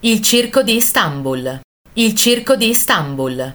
Il circo di Istanbul. Il circo di Istanbul.